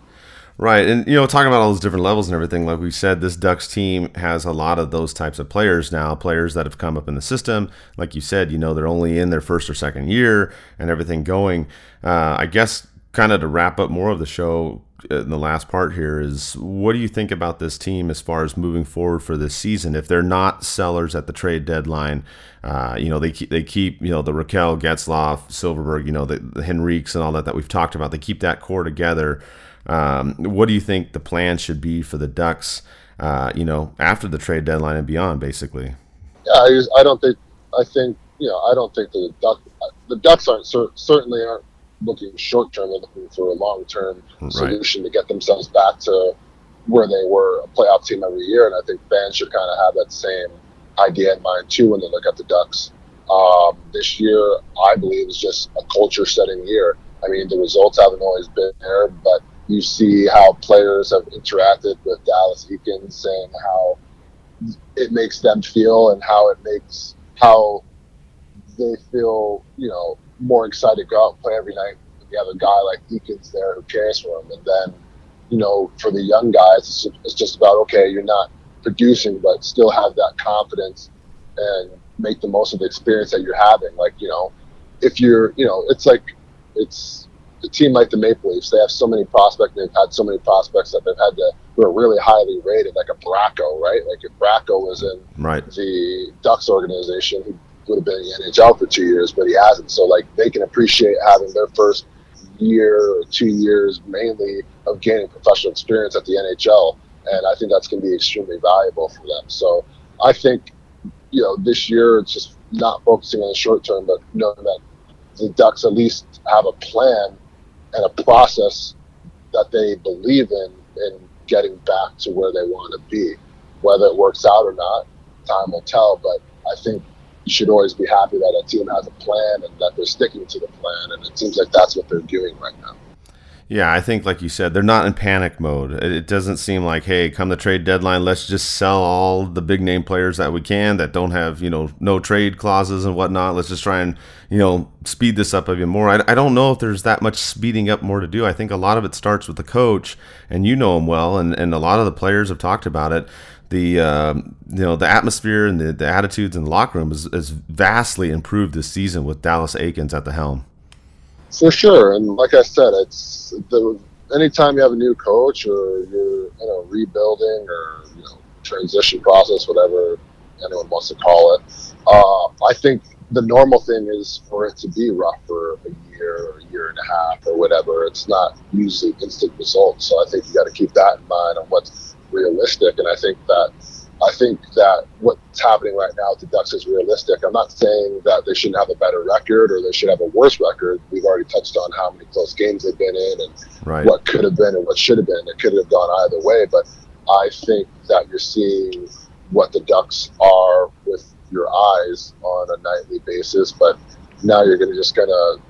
Right. And, you know, talking about all those different levels and everything, like we said, this Ducks team has a lot of those types of players now, players that have come up in the system. Like you said, you know, they're only in their first or second year and everything going. Uh, I guess, kind of to wrap up more of the show in the last part here is what do you think about this team as far as moving forward for this season? If they're not sellers at the trade deadline, uh, you know, they keep, they keep, you know, the Rakell Getzlaf, Silfverberg, you know, the, the Henriques and all that that we've talked about, they keep that core together. Um, what do you think the plan should be for the Ducks? Uh, you know, after the trade deadline and beyond, basically. Yeah, I, just, I don't think. I think you know. I don't think the Duck, the Ducks aren't certainly aren't looking short term. They're looking for a long term right. solution to get themselves back to where they were a playoff team every year. And I think fans should kind of have that same idea in mind too when they look at the Ducks. Um, this year, I believe, is just a culture setting year. I mean, the results haven't always been there, but you see how players have interacted with Dallas Eakins and how it makes them feel and how it makes how they feel, you know, more excited to go out and play every night. You have a guy like Eakins there who cares for him. And then, you know, for the young guys, it's just, it's just about, okay, you're not producing, but still have that confidence and make the most of the experience that you're having. Like, you know, if you're, you know, it's like, it's, a team like the Maple Leafs, they have so many prospects. They've had so many prospects that they've had to who are really highly rated, like a Bracco, right? Like if Bracco was in right. the Ducks organization, would have been in the NHL for two years, but he hasn't. So like they can appreciate having their first year or two years mainly of gaining professional experience at the NHL, and I think that's going to be extremely valuable for them. So I think you know this year it's just not focusing on the short term, but knowing that the Ducks at least have a plan and a process that they believe in in getting back to where they want to be. Whether it works out or not, time will tell. But I think you should always be happy that a team has a plan and that they're sticking to the plan. And it seems like that's what they're doing right now. Yeah, I think, like you said, they're not in panic mode. It doesn't seem like, hey, come the trade deadline, let's just sell all the big name players that we can that don't have, you know, no trade clauses and whatnot. Let's just try and, you know, speed this up even more. I, I don't know if there's that much speeding up more to do. I think a lot of it starts with the coach, and you know him well, and, and a lot of the players have talked about it. The um, you know the atmosphere and the, the attitudes in the locker room has, vastly improved this season with Dallas Eakins at the helm. For sure, and like I said, it's the anytime you have a new coach or you're you know rebuilding or you know transition process, whatever anyone wants to call it. Uh, I think the normal thing is for it to be rough for a year or a year and a half or whatever. It's not usually instant results, so I think you got to keep that in mind on what's realistic. And I think that I think that what's happening right now with the Ducks is realistic. I'm not saying that they shouldn't have a better record or they should have a worse record. We've already touched on how many close games they've been in and right. what could have been and what should have been. It could have gone either way, but I think that you're seeing what the Ducks are with your eyes on a nightly basis. But now you're going to just kind of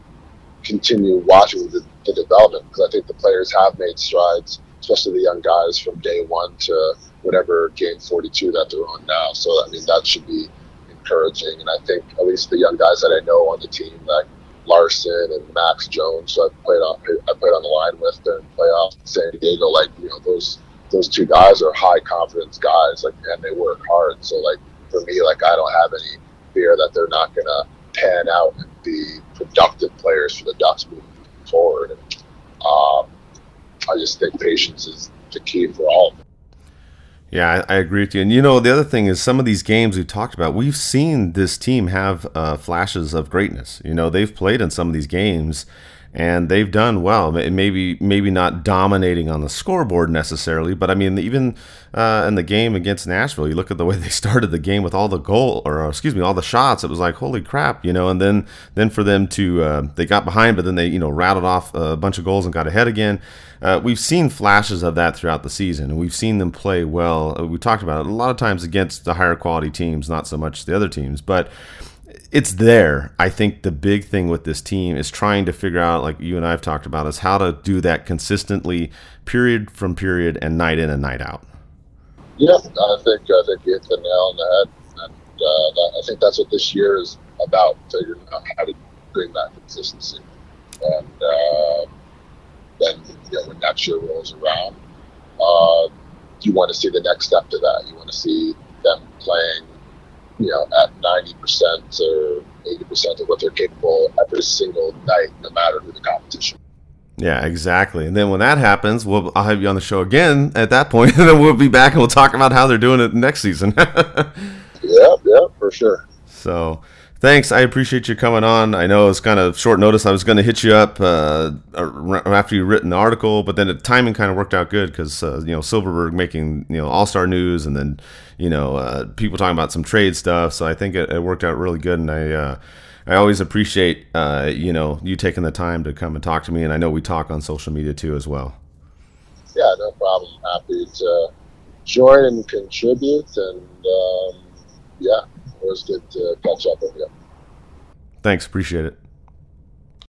continue watching the, the development because I think the players have made strides, especially the young guys from day one to whatever game 42 that they're on now. So, I mean, that should be encouraging. And I think at least the young guys that I know on the team, like Larsson and Max Jones, I played on I played on the line with during playoffs San Diego. Like you know, those those two guys are high confidence guys, like and they work hard. So like for me, like I don't have any fear that they're not gonna pan out and be productive players for the Ducks moving forward. Um, I just think patience is the key for all. Yeah, I, I, agree with you. And you know, the other thing is some of these games we talked about, we've seen this team have uh, flashes of greatness. You know, they've played in some of these games and they've done well. Maybe maybe not dominating on the scoreboard necessarily, but I mean even uh, in the game against Nashville, you look at the way they started the game with all the goal or uh, excuse me all the shots. It was like holy crap, you know. And then then for them to uh, they got behind, but then they you know rattled off a bunch of goals and got ahead again. Uh, we've seen flashes of that throughout the season, and we've seen them play well. Uh, we talked about it a lot of times against the higher quality teams, not so much the other teams, but it's there. I think the big thing with this team is trying to figure out, like you and I have talked about, is how to do that consistently, period from period, and night in and night out. Yeah, I think I think you hit the nail on the head, and uh, I think that's what this year is about: figuring out how to bring that consistency. And uh, then, you know, when next year rolls around, uh, you want to see the next step to that. You want to see them playing you know, at 90% or 80% of what they're capable every single night, no matter who the competition. Yeah, exactly. And then when that happens, we'll I'll have you on the show again at that point, and then we'll be back and we'll talk about how they're doing it next season. yeah, yeah, for sure. So, thanks. I appreciate you coming on. I know it's kind of short notice. I was going to hit you up uh, after you written the article, but then the timing kind of worked out good because uh, you know Silfverberg making you know All Star news, and then you know uh, people talking about some trade stuff. So I think it, it worked out really good, and I. I always appreciate uh, you know you taking the time to come and talk to me, and I know we talk on social media too as well. Yeah, no problem. Happy to join and contribute, and um, yeah, it was good to catch up with you. Thanks. Appreciate it.